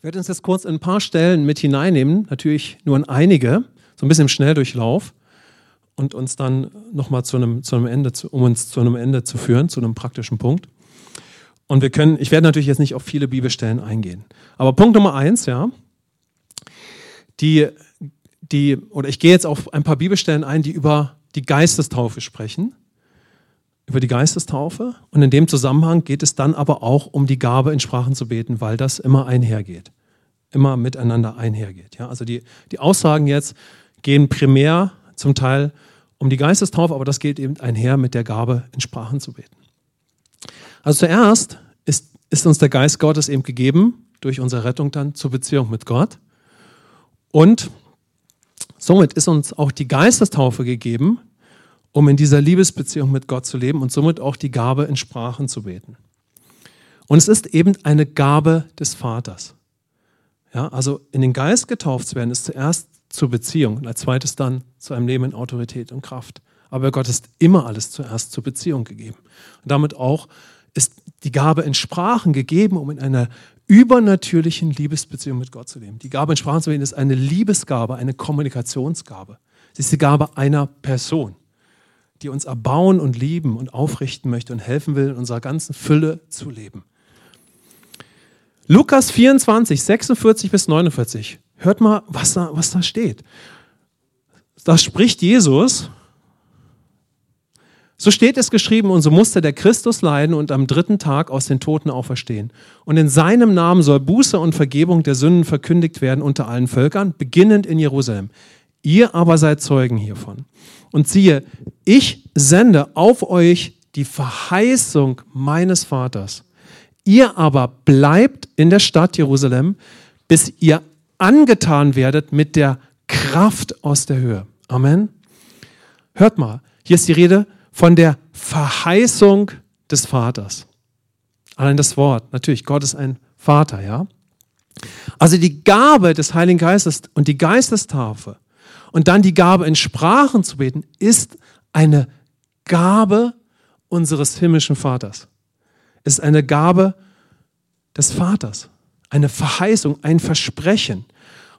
Ich werde uns jetzt kurz in ein paar Stellen mit hineinnehmen, natürlich nur in einige, so ein bisschen im Schnelldurchlauf und uns dann nochmal zu einem, zu einem Ende, zu, um uns zu einem Ende zu führen, zu einem praktischen Punkt. Und wir können, ich werde natürlich jetzt nicht auf viele Bibelstellen eingehen. Aber Punkt Nummer eins, ja, die, die, oder ich gehe jetzt auf ein paar Bibelstellen ein, die über die Geistestaufe sprechen. Über die Geistestaufe. Und in dem Zusammenhang geht es dann aber auch um die Gabe, in Sprachen zu beten, weil das immer einhergeht. Immer miteinander einhergeht. Ja, also die, die Aussagen jetzt gehen primär zum Teil um die Geistestaufe, aber das geht eben einher mit der Gabe, in Sprachen zu beten. Also zuerst ist, ist uns der Geist Gottes eben gegeben, durch unsere Rettung dann zur Beziehung mit Gott. Und somit ist uns auch die Geistestaufe gegeben, um in dieser Liebesbeziehung mit Gott zu leben und somit auch die Gabe, in Sprachen zu beten. Und es ist eben eine Gabe des Vaters. Ja, also in den Geist getauft zu werden, ist zuerst zur Beziehung und als zweites dann zu einem Leben in Autorität und Kraft. Aber Gott ist immer alles zuerst zur Beziehung gegeben. Und damit auch ist die Gabe in Sprachen gegeben, um in einer übernatürlichen Liebesbeziehung mit Gott zu leben. Die Gabe in Sprachen zu reden ist eine Liebesgabe, eine Kommunikationsgabe. Sie ist die Gabe einer Person, die uns erbauen und lieben und aufrichten möchte und helfen will, in unserer ganzen Fülle zu leben. Lukas 24, 46 bis 49. Hört mal, was da, was da steht. Da spricht Jesus. So steht es geschrieben, und so musste der Christus leiden und am dritten Tag aus den Toten auferstehen. Und in seinem Namen soll Buße und Vergebung der Sünden verkündigt werden unter allen Völkern, beginnend in Jerusalem. Ihr aber seid Zeugen hiervon. Und siehe, ich sende auf euch die Verheißung meines Vaters. Ihr aber bleibt in der Stadt Jerusalem, bis ihr angetan werdet mit der Kraft aus der Höhe. Amen. Hört mal, hier ist die Rede von der Verheißung des Vaters. Allein das Wort, natürlich, Gott ist ein Vater, ja. Also die Gabe des Heiligen Geistes und die Geistestaufe und dann die Gabe in Sprachen zu beten, ist eine Gabe unseres himmlischen Vaters. Ist eine Gabe des Vaters eine Verheißung, ein Versprechen.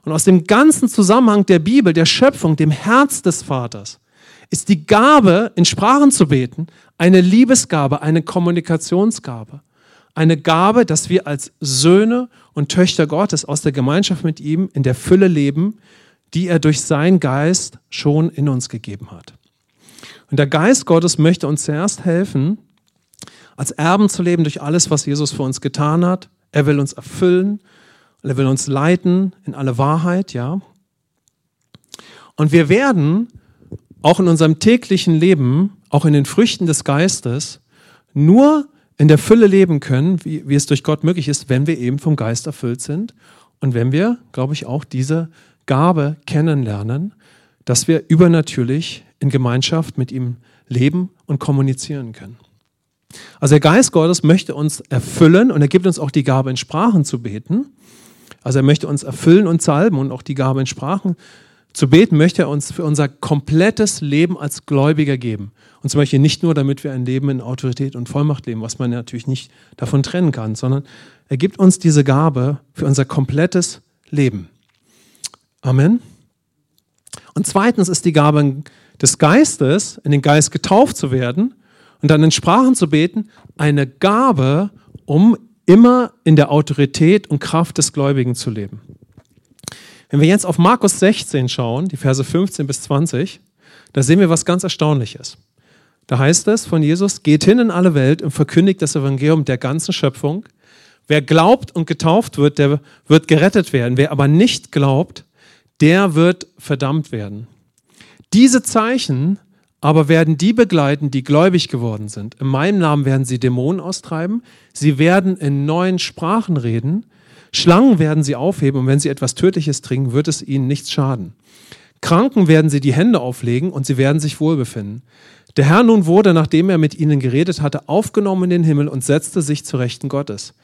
Und aus dem ganzen Zusammenhang der Bibel, der Schöpfung, dem Herz des Vaters, ist die Gabe, in Sprachen zu beten, eine Liebesgabe, eine Kommunikationsgabe. Eine Gabe, dass wir als Söhne und Töchter Gottes aus der Gemeinschaft mit ihm in der Fülle leben, die er durch seinen Geist schon in uns gegeben hat. Und der Geist Gottes möchte uns zuerst helfen, als Erben zu leben durch alles, was Jesus für uns getan hat, er will uns erfüllen, er will uns leiten in alle Wahrheit, ja. Und wir werden auch in unserem täglichen Leben, auch in den Früchten des Geistes, nur in der Fülle leben können, wie, wie es durch Gott möglich ist, wenn wir eben vom Geist erfüllt sind und wenn wir, glaube ich, auch diese Gabe kennenlernen, dass wir übernatürlich in Gemeinschaft mit ihm leben und kommunizieren können. Also der Geist Gottes möchte uns erfüllen und er gibt uns auch die Gabe, in Sprachen zu beten. Also er möchte uns erfüllen und salben und auch die Gabe, in Sprachen zu beten, möchte er uns für unser komplettes Leben als Gläubiger geben. Und zum Beispiel nicht nur, damit wir ein Leben in Autorität und Vollmacht leben, was man natürlich nicht davon trennen kann, sondern er gibt uns diese Gabe für unser komplettes Leben. Amen. Und zweitens ist die Gabe des Geistes, in den Geist getauft zu werden, und dann in Sprachen zu beten, eine Gabe, um immer in der Autorität und Kraft des Gläubigen zu leben. Wenn wir jetzt auf Markus 16 schauen, die Verse 15 bis 20, da sehen wir was ganz Erstaunliches. Da heißt es von Jesus, geht hin in alle Welt und verkündigt das Evangelium der ganzen Schöpfung. Wer glaubt und getauft wird, der wird gerettet werden. Wer aber nicht glaubt, der wird verdammt werden. Diese Zeichen aber werden die begleiten, die gläubig geworden sind. In meinem Namen werden sie Dämonen austreiben, sie werden in neuen Sprachen reden, Schlangen werden sie aufheben und wenn sie etwas Tödliches trinken, wird es ihnen nichts schaden. Kranken werden sie die Hände auflegen und sie werden sich wohlbefinden. Der Herr nun wurde, nachdem er mit ihnen geredet hatte, aufgenommen in den Himmel und setzte sich zu Rechten Gottes.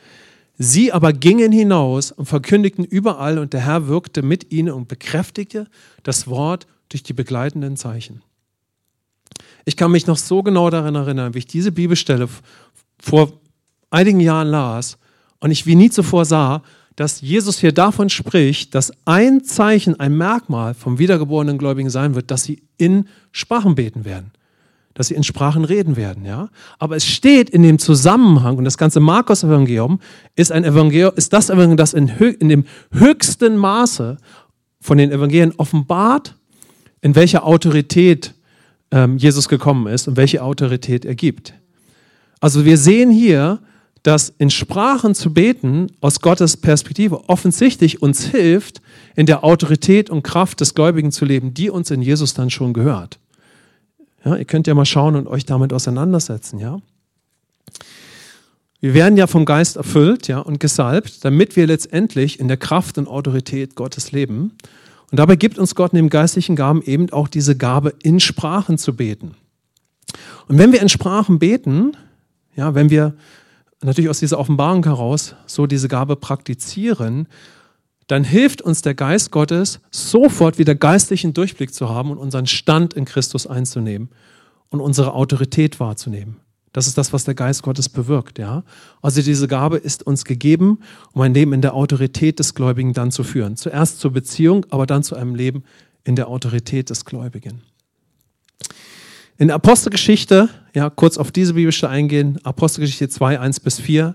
Sie aber gingen hinaus und verkündigten überall und der Herr wirkte mit ihnen und bekräftigte das Wort durch die begleitenden Zeichen. Ich kann mich noch so genau daran erinnern, wie ich diese Bibelstelle vor einigen Jahren las und ich wie nie zuvor sah, dass Jesus hier davon spricht, dass ein Zeichen, ein Merkmal vom wiedergeborenen Gläubigen sein wird, dass sie in Sprachen beten werden dass sie in Sprachen reden werden, ja. Aber es steht in dem Zusammenhang, und das ganze Markus-Evangelium ist ein Evangelium, ist das Evangelium, das in, in dem höchsten Maße von den Evangelien offenbart, in welcher Autorität ähm, Jesus gekommen ist und welche Autorität er gibt. Also wir sehen hier, dass in Sprachen zu beten aus Gottes Perspektive offensichtlich uns hilft, in der Autorität und Kraft des Gläubigen zu leben, die uns in Jesus dann schon gehört. Ja, ihr könnt ja mal schauen und euch damit auseinandersetzen, ja. Wir werden ja vom Geist erfüllt, ja, und gesalbt, damit wir letztendlich in der Kraft und Autorität Gottes leben. Und dabei gibt uns Gott den geistlichen Gaben eben auch diese Gabe, in Sprachen zu beten. Und wenn wir in Sprachen beten, ja, wenn wir natürlich aus dieser Offenbarung heraus so diese Gabe praktizieren, dann hilft uns der Geist Gottes, sofort wieder geistlichen Durchblick zu haben und unseren Stand in Christus einzunehmen und unsere Autorität wahrzunehmen. Das ist das, was der Geist Gottes bewirkt. Ja? Also diese Gabe ist uns gegeben, um ein Leben in der Autorität des Gläubigen dann zu führen. Zuerst zur Beziehung, aber dann zu einem Leben in der Autorität des Gläubigen. In der Apostelgeschichte, ja, kurz auf diese Bibelstelle eingehen, Apostelgeschichte 2, 1 bis 4,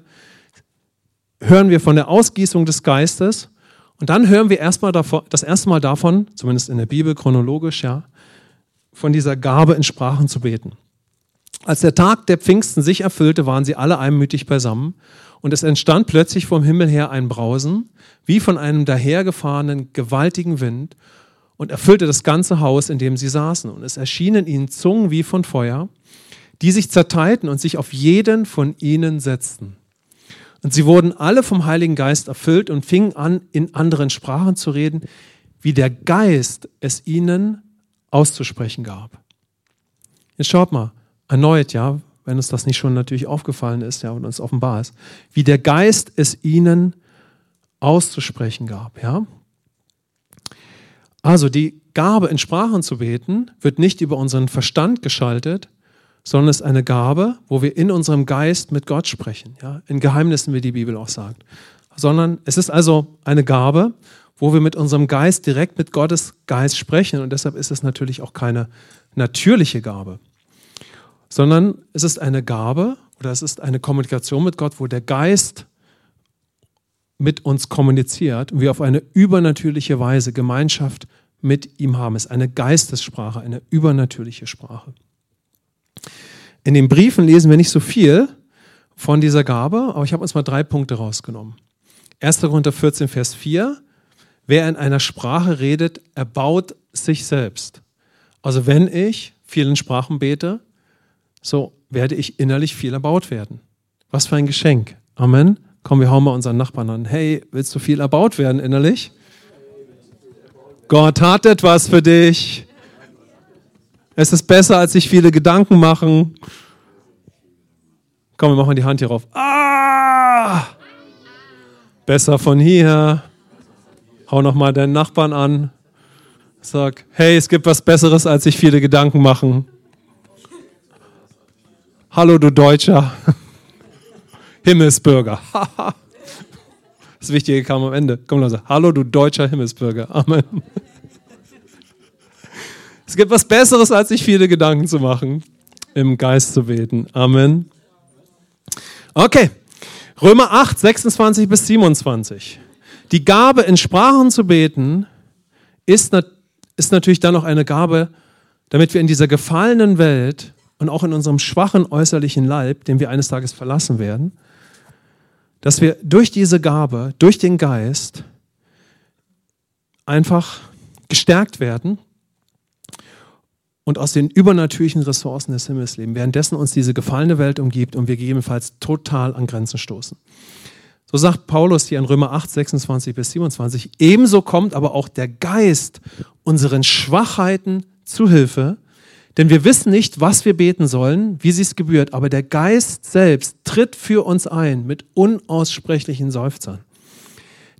hören wir von der Ausgießung des Geistes und dann hören wir erstmal davon, das erste Mal davon, zumindest in der Bibel chronologisch, ja, von dieser Gabe in Sprachen zu beten. Als der Tag der Pfingsten sich erfüllte, waren sie alle einmütig beisammen und es entstand plötzlich vom Himmel her ein Brausen, wie von einem dahergefahrenen gewaltigen Wind und erfüllte das ganze Haus, in dem sie saßen. Und es erschienen ihnen Zungen wie von Feuer, die sich zerteilten und sich auf jeden von ihnen setzten. Und sie wurden alle vom Heiligen Geist erfüllt und fingen an, in anderen Sprachen zu reden, wie der Geist es ihnen auszusprechen gab. Jetzt schaut mal, erneut, ja, wenn uns das nicht schon natürlich aufgefallen ist, ja, und uns offenbar ist, wie der Geist es ihnen auszusprechen gab, ja. Also die Gabe, in Sprachen zu beten, wird nicht über unseren Verstand geschaltet, sondern es ist eine Gabe, wo wir in unserem Geist mit Gott sprechen. Ja? In Geheimnissen, wie die Bibel auch sagt. Sondern es ist also eine Gabe, wo wir mit unserem Geist direkt mit Gottes Geist sprechen. Und deshalb ist es natürlich auch keine natürliche Gabe, sondern es ist eine Gabe oder es ist eine Kommunikation mit Gott, wo der Geist mit uns kommuniziert und wir auf eine übernatürliche Weise Gemeinschaft mit ihm haben. Es ist eine Geistessprache, eine übernatürliche Sprache. In den Briefen lesen wir nicht so viel von dieser Gabe, aber ich habe uns mal drei Punkte rausgenommen. 1. Korinther 14, Vers 4. Wer in einer Sprache redet, erbaut sich selbst. Also wenn ich vielen Sprachen bete, so werde ich innerlich viel erbaut werden. Was für ein Geschenk. Amen. Komm, wir hauen mal unseren Nachbarn an. Hey, willst du viel erbaut werden innerlich? Gott hat etwas für dich. Es ist besser, als sich viele Gedanken machen. Komm, wir machen die Hand hier rauf. Ah! Besser von hier. Hau nochmal deinen Nachbarn an. Sag, hey, es gibt was Besseres, als sich viele Gedanken machen. Hallo, du Deutscher. Himmelsbürger. das Wichtige kam am Ende. Komm, Leute. Hallo, du deutscher Himmelsbürger. Amen. Es gibt was Besseres, als sich viele Gedanken zu machen, im Geist zu beten. Amen. Okay, Römer 8, 26 bis 27. Die Gabe, in Sprachen zu beten, ist, ist natürlich dann noch eine Gabe, damit wir in dieser gefallenen Welt und auch in unserem schwachen äußerlichen Leib, den wir eines Tages verlassen werden, dass wir durch diese Gabe, durch den Geist einfach gestärkt werden und aus den übernatürlichen Ressourcen des Himmels leben, währenddessen uns diese gefallene Welt umgibt und wir gegebenenfalls total an Grenzen stoßen. So sagt Paulus hier in Römer 8, 26 bis 27, ebenso kommt aber auch der Geist unseren Schwachheiten zu Hilfe, denn wir wissen nicht, was wir beten sollen, wie sie es gebührt, aber der Geist selbst tritt für uns ein mit unaussprechlichen Seufzern.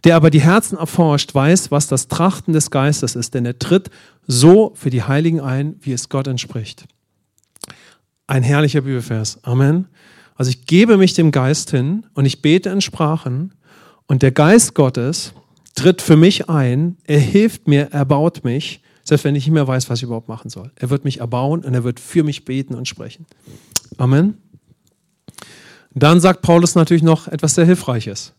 Der aber die Herzen erforscht, weiß, was das Trachten des Geistes ist, denn er tritt so für die Heiligen ein, wie es Gott entspricht. Ein herrlicher Bibelvers. Amen. Also ich gebe mich dem Geist hin und ich bete in Sprachen Und der Geist Gottes tritt für mich ein, er hilft mir, er baut mich, selbst wenn ich nicht mehr weiß, was ich überhaupt machen soll. Er wird mich erbauen und er wird für mich beten und sprechen. Amen. Dann sagt Paulus natürlich noch etwas sehr Hilfreiches.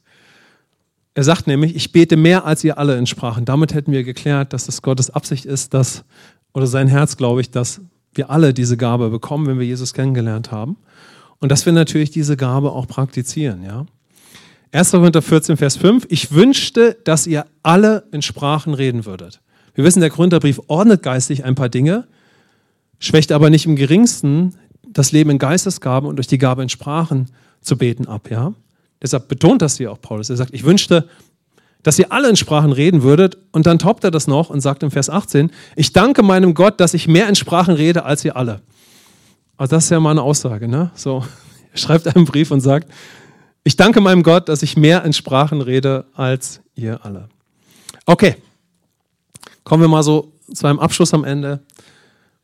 Er sagt nämlich, ich bete mehr als ihr alle in Sprachen. Damit hätten wir geklärt, dass es Gottes Absicht ist, dass, oder sein Herz, glaube ich, dass wir alle diese Gabe bekommen, wenn wir Jesus kennengelernt haben. Und dass wir natürlich diese Gabe auch praktizieren, ja. 1. Korinther 14, Vers 5. Ich wünschte, dass ihr alle in Sprachen reden würdet. Wir wissen, der Korintherbrief ordnet geistig ein paar Dinge, schwächt aber nicht im geringsten das Leben in Geistesgaben und durch die Gabe in Sprachen zu beten ab, ja. Deshalb betont das hier auch Paulus. Er sagt, ich wünschte, dass ihr alle in Sprachen reden würdet. Und dann toppt er das noch und sagt im Vers 18, ich danke meinem Gott, dass ich mehr in Sprachen rede als ihr alle. Also das ist ja mal eine Aussage, ne? So, er schreibt einen Brief und sagt, ich danke meinem Gott, dass ich mehr in Sprachen rede als ihr alle. Okay, kommen wir mal so zu einem Abschluss am Ende.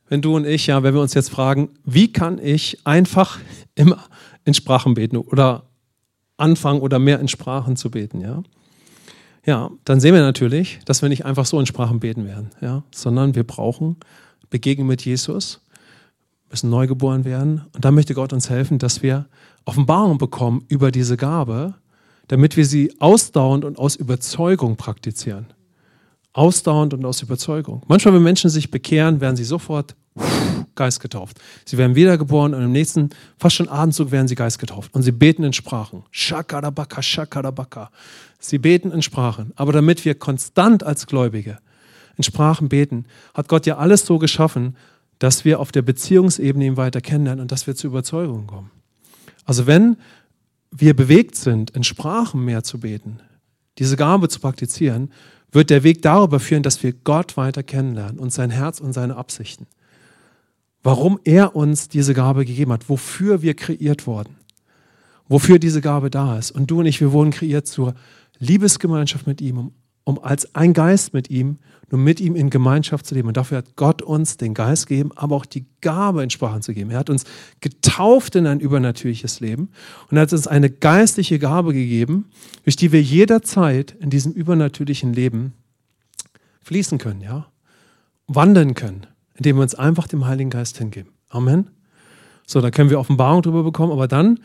Wenn du und ich, ja, wenn wir uns jetzt fragen, wie kann ich einfach immer in Sprachen beten oder anfangen oder mehr in Sprachen zu beten, ja. Ja, dann sehen wir natürlich, dass wir nicht einfach so in Sprachen beten werden, ja, sondern wir brauchen Begegnung mit Jesus, müssen neu geboren werden und dann möchte Gott uns helfen, dass wir Offenbarung bekommen über diese Gabe, damit wir sie ausdauernd und aus Überzeugung praktizieren. Ausdauernd und aus Überzeugung. Manchmal, wenn Menschen sich bekehren, werden sie sofort Geist getauft. Sie werden wiedergeboren und im nächsten, fast schon Abendzug, werden sie Geist getauft. Und sie beten in Sprachen. Shakarabaka, Shakarabaka. Sie beten in Sprachen. Aber damit wir konstant als Gläubige in Sprachen beten, hat Gott ja alles so geschaffen, dass wir auf der Beziehungsebene ihn weiter kennenlernen und dass wir zur Überzeugung kommen. Also wenn wir bewegt sind, in Sprachen mehr zu beten, diese Gabe zu praktizieren, wird der Weg darüber führen, dass wir Gott weiter kennenlernen und sein Herz und seine Absichten warum er uns diese Gabe gegeben hat, wofür wir kreiert wurden, wofür diese Gabe da ist. Und du und ich, wir wurden kreiert zur Liebesgemeinschaft mit ihm, um, um als ein Geist mit ihm, nur mit ihm in Gemeinschaft zu leben. Und dafür hat Gott uns den Geist gegeben, aber auch die Gabe in Sprachen zu geben. Er hat uns getauft in ein übernatürliches Leben und hat uns eine geistliche Gabe gegeben, durch die wir jederzeit in diesem übernatürlichen Leben fließen können, ja, wandeln können indem wir uns einfach dem Heiligen Geist hingeben. Amen. So, da können wir Offenbarung darüber bekommen, aber dann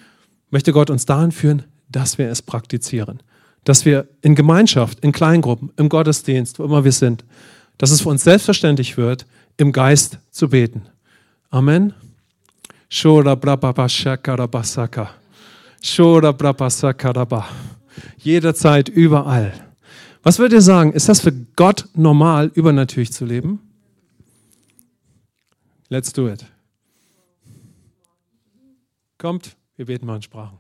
möchte Gott uns dahin führen, dass wir es praktizieren. Dass wir in Gemeinschaft, in Kleingruppen, im Gottesdienst, wo immer wir sind, dass es für uns selbstverständlich wird, im Geist zu beten. Amen. Jederzeit, überall. Was würdet ihr sagen? Ist das für Gott normal, übernatürlich zu leben? Let's do it. Kommt, wir beten mal in Sprachen.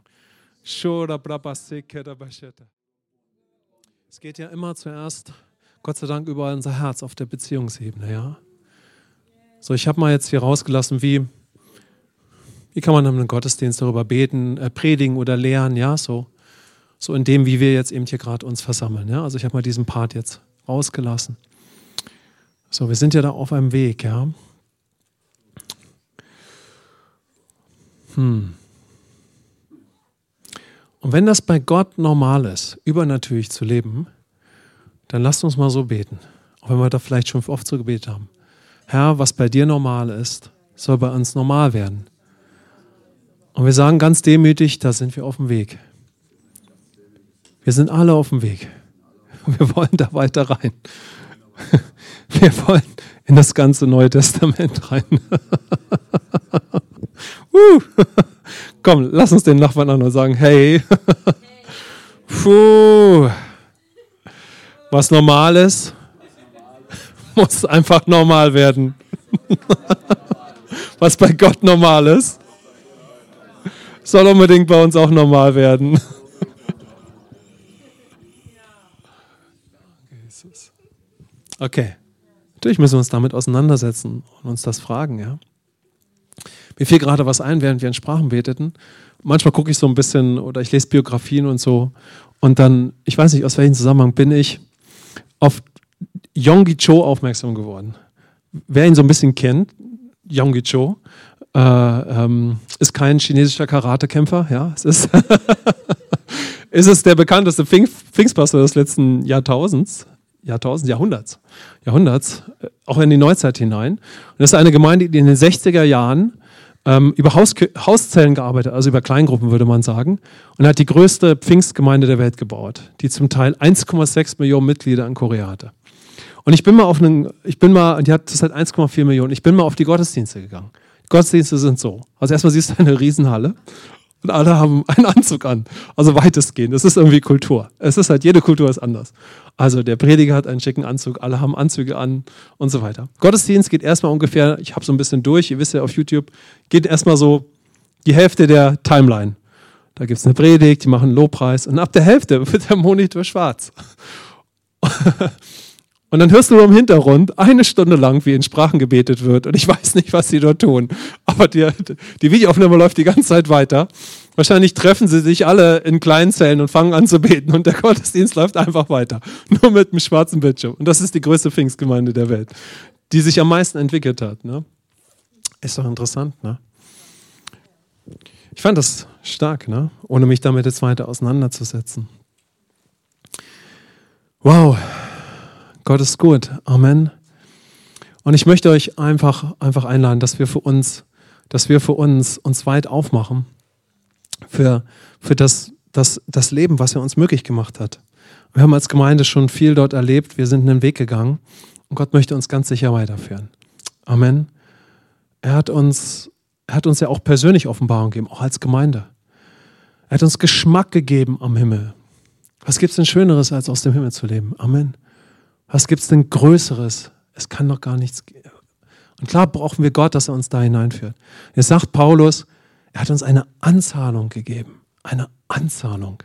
Es geht ja immer zuerst, Gott sei Dank, über unser Herz auf der Beziehungsebene, ja. So, ich habe mal jetzt hier rausgelassen, wie, wie kann man in Gottesdienst darüber beten, äh, predigen oder lehren, ja, so, so in dem, wie wir jetzt eben hier gerade uns versammeln, ja. Also ich habe mal diesen Part jetzt rausgelassen. So, wir sind ja da auf einem Weg, ja. Hm. Und wenn das bei Gott normal ist, übernatürlich zu leben, dann lasst uns mal so beten. Auch wenn wir da vielleicht schon oft so gebetet haben. Herr, was bei dir normal ist, soll bei uns normal werden. Und wir sagen ganz demütig, da sind wir auf dem Weg. Wir sind alle auf dem Weg. Wir wollen da weiter rein. Wir wollen in das ganze Neue Testament rein. Uh. Komm, lass uns den Nachbarn an und sagen, hey. Puh. Was normal ist, muss einfach normal werden. Was bei Gott normal ist, soll unbedingt bei uns auch normal werden. Okay. Natürlich müssen wir uns damit auseinandersetzen und uns das fragen, ja. Mir fiel gerade was ein, während wir in Sprachen beteten. Manchmal gucke ich so ein bisschen oder ich lese Biografien und so. Und dann, ich weiß nicht, aus welchem Zusammenhang bin ich auf Yonggi Cho aufmerksam geworden. Wer ihn so ein bisschen kennt, Yonggi Cho, äh, ähm, ist kein chinesischer Karatekämpfer, ja, es ist ist es der bekannteste Pfingstpastor des letzten Jahrtausends, Jahrtausends, Jahrhunderts, Jahrhunderts, äh, auch in die Neuzeit hinein. Und das ist eine Gemeinde, die in den 60er Jahren ähm, über Haus, Hauszellen gearbeitet, also über Kleingruppen würde man sagen, und hat die größte Pfingstgemeinde der Welt gebaut, die zum Teil 1,6 Millionen Mitglieder in Korea hatte. Und ich bin mal auf einen, ich bin mal, die hat das halt 1,4 Millionen, ich bin mal auf die Gottesdienste gegangen. Die Gottesdienste sind so. Also erstmal siehst du eine Riesenhalle und alle haben einen Anzug an. Also weitestgehend. Das ist irgendwie Kultur. Es ist halt, jede Kultur ist anders. Also der Prediger hat einen schicken Anzug, alle haben Anzüge an und so weiter. Gottesdienst geht erstmal ungefähr, ich habe so ein bisschen durch, ihr wisst ja auf YouTube, geht erstmal so die Hälfte der Timeline. Da gibt es eine Predigt, die machen einen Lobpreis und ab der Hälfte wird der Monitor schwarz. Und dann hörst du im Hintergrund eine Stunde lang, wie in Sprachen gebetet wird. Und ich weiß nicht, was sie dort tun. Aber die, die Videoaufnahme läuft die ganze Zeit weiter. Wahrscheinlich treffen sie sich alle in kleinen Zellen und fangen an zu beten. Und der Gottesdienst läuft einfach weiter. Nur mit einem schwarzen Bildschirm. Und das ist die größte Pfingstgemeinde der Welt, die sich am meisten entwickelt hat. Ne? Ist doch interessant, ne? Ich fand das stark, ne? ohne mich damit jetzt weiter auseinanderzusetzen. Wow, Gott ist gut. Amen. Und ich möchte euch einfach, einfach einladen, dass wir für uns, dass wir für uns uns weit aufmachen für, für das, das, das Leben, was er uns möglich gemacht hat. Wir haben als Gemeinde schon viel dort erlebt. Wir sind einen Weg gegangen und Gott möchte uns ganz sicher weiterführen. Amen. Er hat uns, er hat uns ja auch persönlich Offenbarung gegeben, auch als Gemeinde. Er hat uns Geschmack gegeben am Himmel. Was gibt es denn Schöneres, als aus dem Himmel zu leben? Amen. Was gibt es denn Größeres? Es kann doch gar nichts. Und klar brauchen wir Gott, dass er uns da hineinführt. Jetzt sagt Paulus, er hat uns eine Anzahlung gegeben. Eine Anzahlung.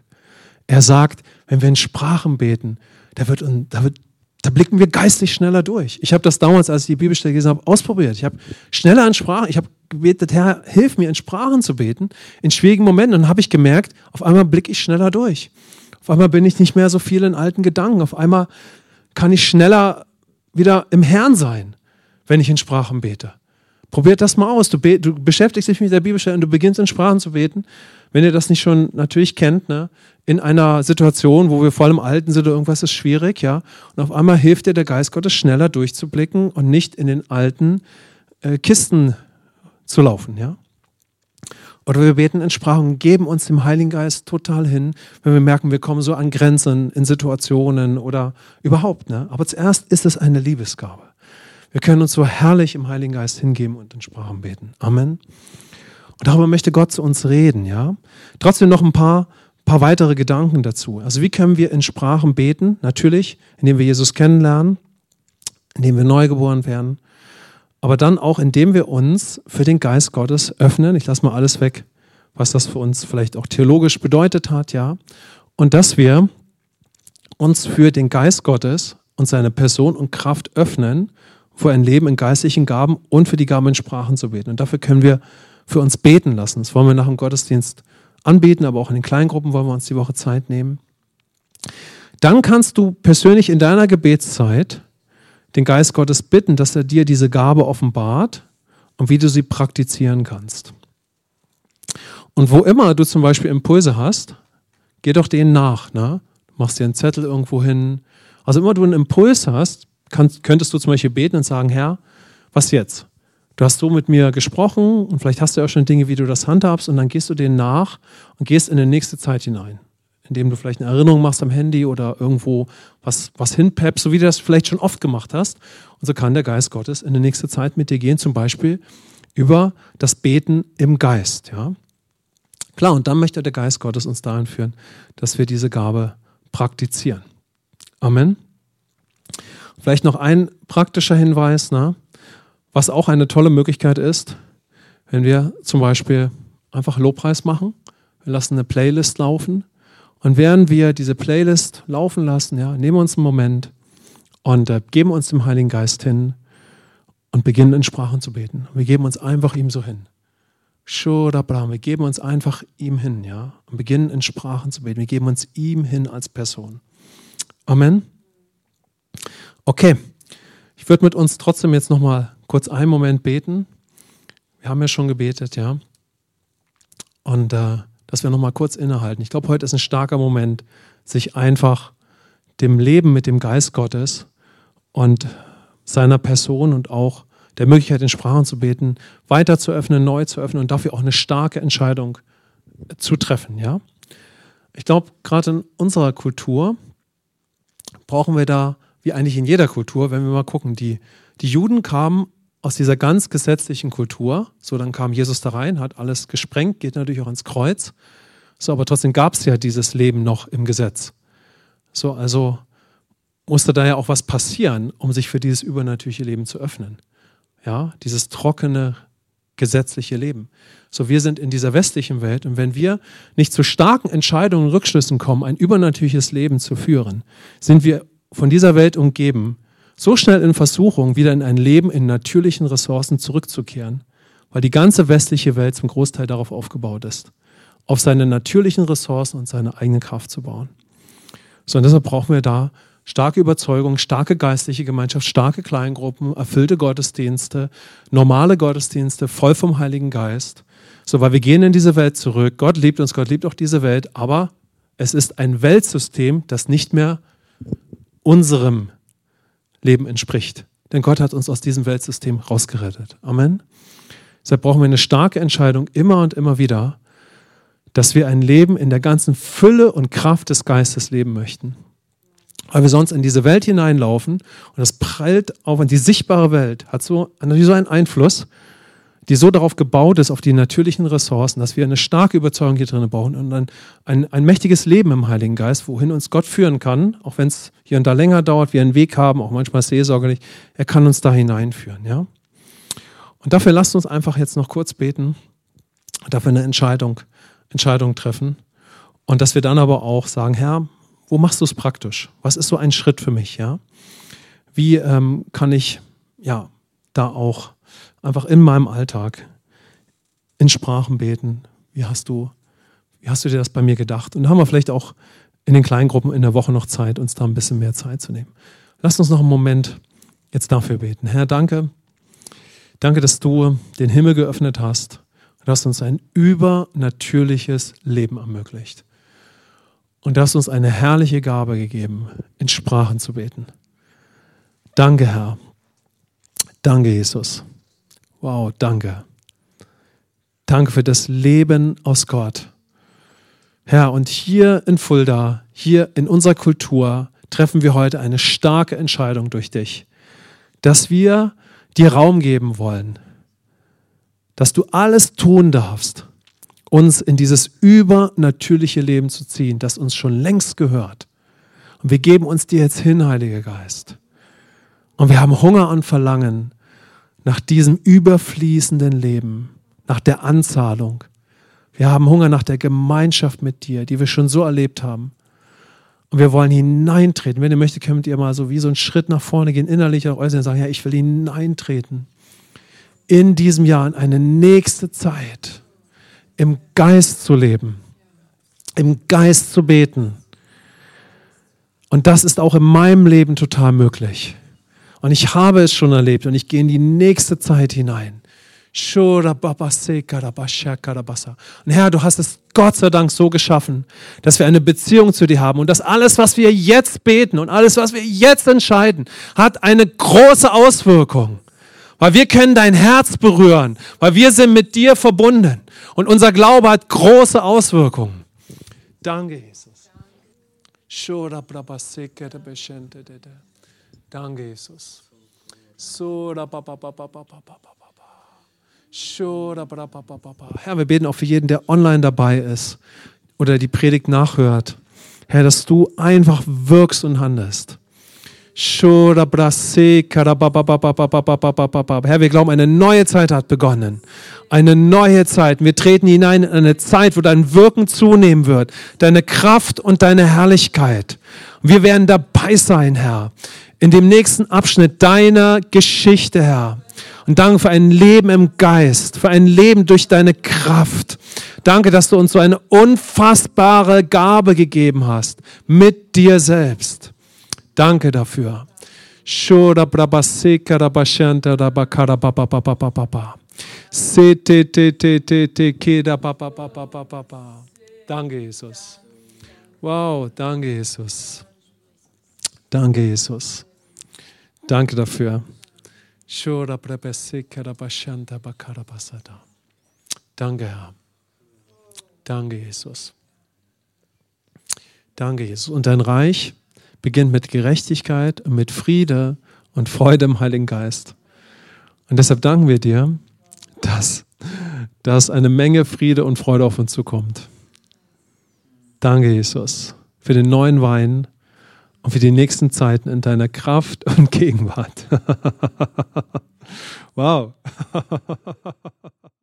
Er sagt, wenn wir in Sprachen beten, da, wird, da, wird, da blicken wir geistlich schneller durch. Ich habe das damals, als ich die Bibelstelle gelesen habe, ausprobiert. Ich habe schneller in Sprachen, ich habe gebetet, Herr, hilf mir in Sprachen zu beten, in schwierigen Momenten. Und dann habe ich gemerkt, auf einmal blicke ich schneller durch. Auf einmal bin ich nicht mehr so viel in alten Gedanken. Auf einmal kann ich schneller wieder im Herrn sein, wenn ich in Sprachen bete. Probiert das mal aus. Du, du, beschäftigst dich mit der Bibelstelle und du beginnst in Sprachen zu beten. Wenn ihr das nicht schon natürlich kennt, ne? in einer Situation, wo wir voll im Alten sind oder irgendwas ist schwierig, ja, und auf einmal hilft dir der Geist Gottes schneller durchzublicken und nicht in den alten äh, Kisten zu laufen, ja. Oder wir beten in Sprachen, geben uns dem Heiligen Geist total hin, wenn wir merken, wir kommen so an Grenzen in Situationen oder überhaupt. Ne? Aber zuerst ist es eine Liebesgabe. Wir können uns so herrlich im Heiligen Geist hingeben und in Sprachen beten. Amen. Und darüber möchte Gott zu uns reden, ja. Trotzdem noch ein paar, paar weitere Gedanken dazu. Also wie können wir in Sprachen beten? Natürlich, indem wir Jesus kennenlernen, indem wir neugeboren werden, aber dann auch, indem wir uns für den Geist Gottes öffnen. Ich lasse mal alles weg, was das für uns vielleicht auch theologisch bedeutet hat, ja. Und dass wir uns für den Geist Gottes und seine Person und Kraft öffnen, für ein Leben in geistlichen Gaben und für die Gaben in Sprachen zu beten. Und dafür können wir für uns beten lassen. Das wollen wir nach dem Gottesdienst anbieten, aber auch in den Kleingruppen wollen wir uns die Woche Zeit nehmen. Dann kannst du persönlich in deiner Gebetszeit den Geist Gottes bitten, dass er dir diese Gabe offenbart und wie du sie praktizieren kannst. Und wo immer du zum Beispiel Impulse hast, geh doch denen nach. Ne? Du machst dir einen Zettel irgendwo hin. Also immer du einen Impuls hast, kannst, könntest du zum Beispiel beten und sagen, Herr, was jetzt? Du hast so mit mir gesprochen und vielleicht hast du auch schon Dinge, wie du das handhabst und dann gehst du denen nach und gehst in die nächste Zeit hinein indem du vielleicht eine Erinnerung machst am Handy oder irgendwo was, was hinpeppst, so wie du das vielleicht schon oft gemacht hast. Und so kann der Geist Gottes in die nächste Zeit mit dir gehen, zum Beispiel über das Beten im Geist. Ja? Klar, und dann möchte der Geist Gottes uns dahin führen, dass wir diese Gabe praktizieren. Amen. Vielleicht noch ein praktischer Hinweis, na, was auch eine tolle Möglichkeit ist, wenn wir zum Beispiel einfach Lobpreis machen. Wir lassen eine Playlist laufen und während wir diese Playlist laufen lassen, ja, nehmen wir uns einen Moment und äh, geben uns dem Heiligen Geist hin und beginnen in Sprachen zu beten. Wir geben uns einfach ihm so hin. Wir geben uns einfach ihm hin, ja, und beginnen in Sprachen zu beten. Wir geben uns ihm hin als Person. Amen. Okay, ich würde mit uns trotzdem jetzt noch mal kurz einen Moment beten. Wir haben ja schon gebetet, ja. Und äh, dass wir nochmal kurz innehalten. Ich glaube, heute ist ein starker Moment, sich einfach dem Leben mit dem Geist Gottes und seiner Person und auch der Möglichkeit, in Sprachen zu beten, weiter zu öffnen, neu zu öffnen und dafür auch eine starke Entscheidung zu treffen. Ja? Ich glaube, gerade in unserer Kultur brauchen wir da, wie eigentlich in jeder Kultur, wenn wir mal gucken, die, die Juden kamen aus dieser ganz gesetzlichen Kultur. So, dann kam Jesus da rein, hat alles gesprengt, geht natürlich auch ans Kreuz. So, aber trotzdem gab es ja dieses Leben noch im Gesetz. So, also musste da ja auch was passieren, um sich für dieses übernatürliche Leben zu öffnen. Ja, dieses trockene, gesetzliche Leben. So, wir sind in dieser westlichen Welt und wenn wir nicht zu starken Entscheidungen und Rückschlüssen kommen, ein übernatürliches Leben zu führen, sind wir von dieser Welt umgeben, so schnell in Versuchung, wieder in ein Leben in natürlichen Ressourcen zurückzukehren, weil die ganze westliche Welt zum Großteil darauf aufgebaut ist, auf seine natürlichen Ressourcen und seine eigene Kraft zu bauen. So, und deshalb brauchen wir da starke Überzeugung, starke geistliche Gemeinschaft, starke Kleingruppen, erfüllte Gottesdienste, normale Gottesdienste, voll vom Heiligen Geist. So, weil wir gehen in diese Welt zurück. Gott liebt uns, Gott liebt auch diese Welt, aber es ist ein Weltsystem, das nicht mehr unserem Leben entspricht. Denn Gott hat uns aus diesem Weltsystem rausgerettet. Amen. Deshalb brauchen wir eine starke Entscheidung immer und immer wieder, dass wir ein Leben in der ganzen Fülle und Kraft des Geistes leben möchten. Weil wir sonst in diese Welt hineinlaufen und das prallt auf und die sichtbare Welt hat so, natürlich so einen Einfluss, die so darauf gebaut ist, auf die natürlichen Ressourcen, dass wir eine starke Überzeugung hier drin brauchen und ein, ein, ein mächtiges Leben im Heiligen Geist, wohin uns Gott führen kann, auch wenn es hier und da länger dauert, wir einen Weg haben, auch manchmal seelsorgerlich, er kann uns da hineinführen. Ja? Und dafür lasst uns einfach jetzt noch kurz beten, dafür eine Entscheidung, Entscheidung treffen und dass wir dann aber auch sagen, Herr, wo machst du es praktisch? Was ist so ein Schritt für mich? Ja? Wie ähm, kann ich ja da auch einfach in meinem Alltag in Sprachen beten? Wie hast du, wie hast du dir das bei mir gedacht? Und da haben wir vielleicht auch in den Kleingruppen in der Woche noch Zeit, uns da ein bisschen mehr Zeit zu nehmen. Lass uns noch einen Moment jetzt dafür beten. Herr, danke. Danke, dass du den Himmel geöffnet hast und hast uns ein übernatürliches Leben ermöglicht. Und hast uns eine herrliche Gabe gegeben, in Sprachen zu beten. Danke, Herr. Danke, Jesus. Wow, danke. Danke für das Leben aus Gott. Herr, und hier in Fulda, hier in unserer Kultur, treffen wir heute eine starke Entscheidung durch dich, dass wir dir Raum geben wollen, dass du alles tun darfst, uns in dieses übernatürliche Leben zu ziehen, das uns schon längst gehört. Und wir geben uns dir jetzt hin, Heiliger Geist. Und wir haben Hunger und Verlangen nach diesem überfließenden Leben, nach der Anzahlung. Wir haben Hunger nach der Gemeinschaft mit dir, die wir schon so erlebt haben. Und wir wollen hineintreten. Wenn ihr möchtet, könnt ihr mal so wie so einen Schritt nach vorne gehen, innerlich auch und sagen, ja, ich will hineintreten. In diesem Jahr in eine nächste Zeit im Geist zu leben, im Geist zu beten. Und das ist auch in meinem Leben total möglich. Und ich habe es schon erlebt und ich gehe in die nächste Zeit hinein. Und Herr, du hast es Gott sei Dank so geschaffen, dass wir eine Beziehung zu dir haben und dass alles, was wir jetzt beten und alles, was wir jetzt entscheiden, hat eine große Auswirkung. Weil wir können dein Herz berühren, weil wir sind mit dir verbunden. Und unser Glaube hat große Auswirkungen. Danke, Jesus. Danke, Jesus. Herr, wir beten auch für jeden, der online dabei ist oder die Predigt nachhört. Herr, dass du einfach wirkst und handelst. Herr, wir glauben, eine neue Zeit hat begonnen. Eine neue Zeit. Wir treten hinein in eine Zeit, wo dein Wirken zunehmen wird. Deine Kraft und deine Herrlichkeit. Wir werden dabei sein, Herr. In dem nächsten Abschnitt deiner Geschichte, Herr. Und danke für ein Leben im Geist, für ein Leben durch deine Kraft. Danke, dass du uns so eine unfassbare Gabe gegeben hast mit dir selbst. Danke dafür. Danke, Jesus. Wow, danke, Jesus. Danke, Jesus. Danke dafür. Danke, Herr. Danke, Jesus. Danke, Jesus. Und dein Reich beginnt mit Gerechtigkeit, mit Friede und Freude im Heiligen Geist. Und deshalb danken wir dir, dass, dass eine Menge Friede und Freude auf uns zukommt. Danke, Jesus, für den neuen Wein und für die nächsten Zeiten in deiner Kraft und Gegenwart. wow.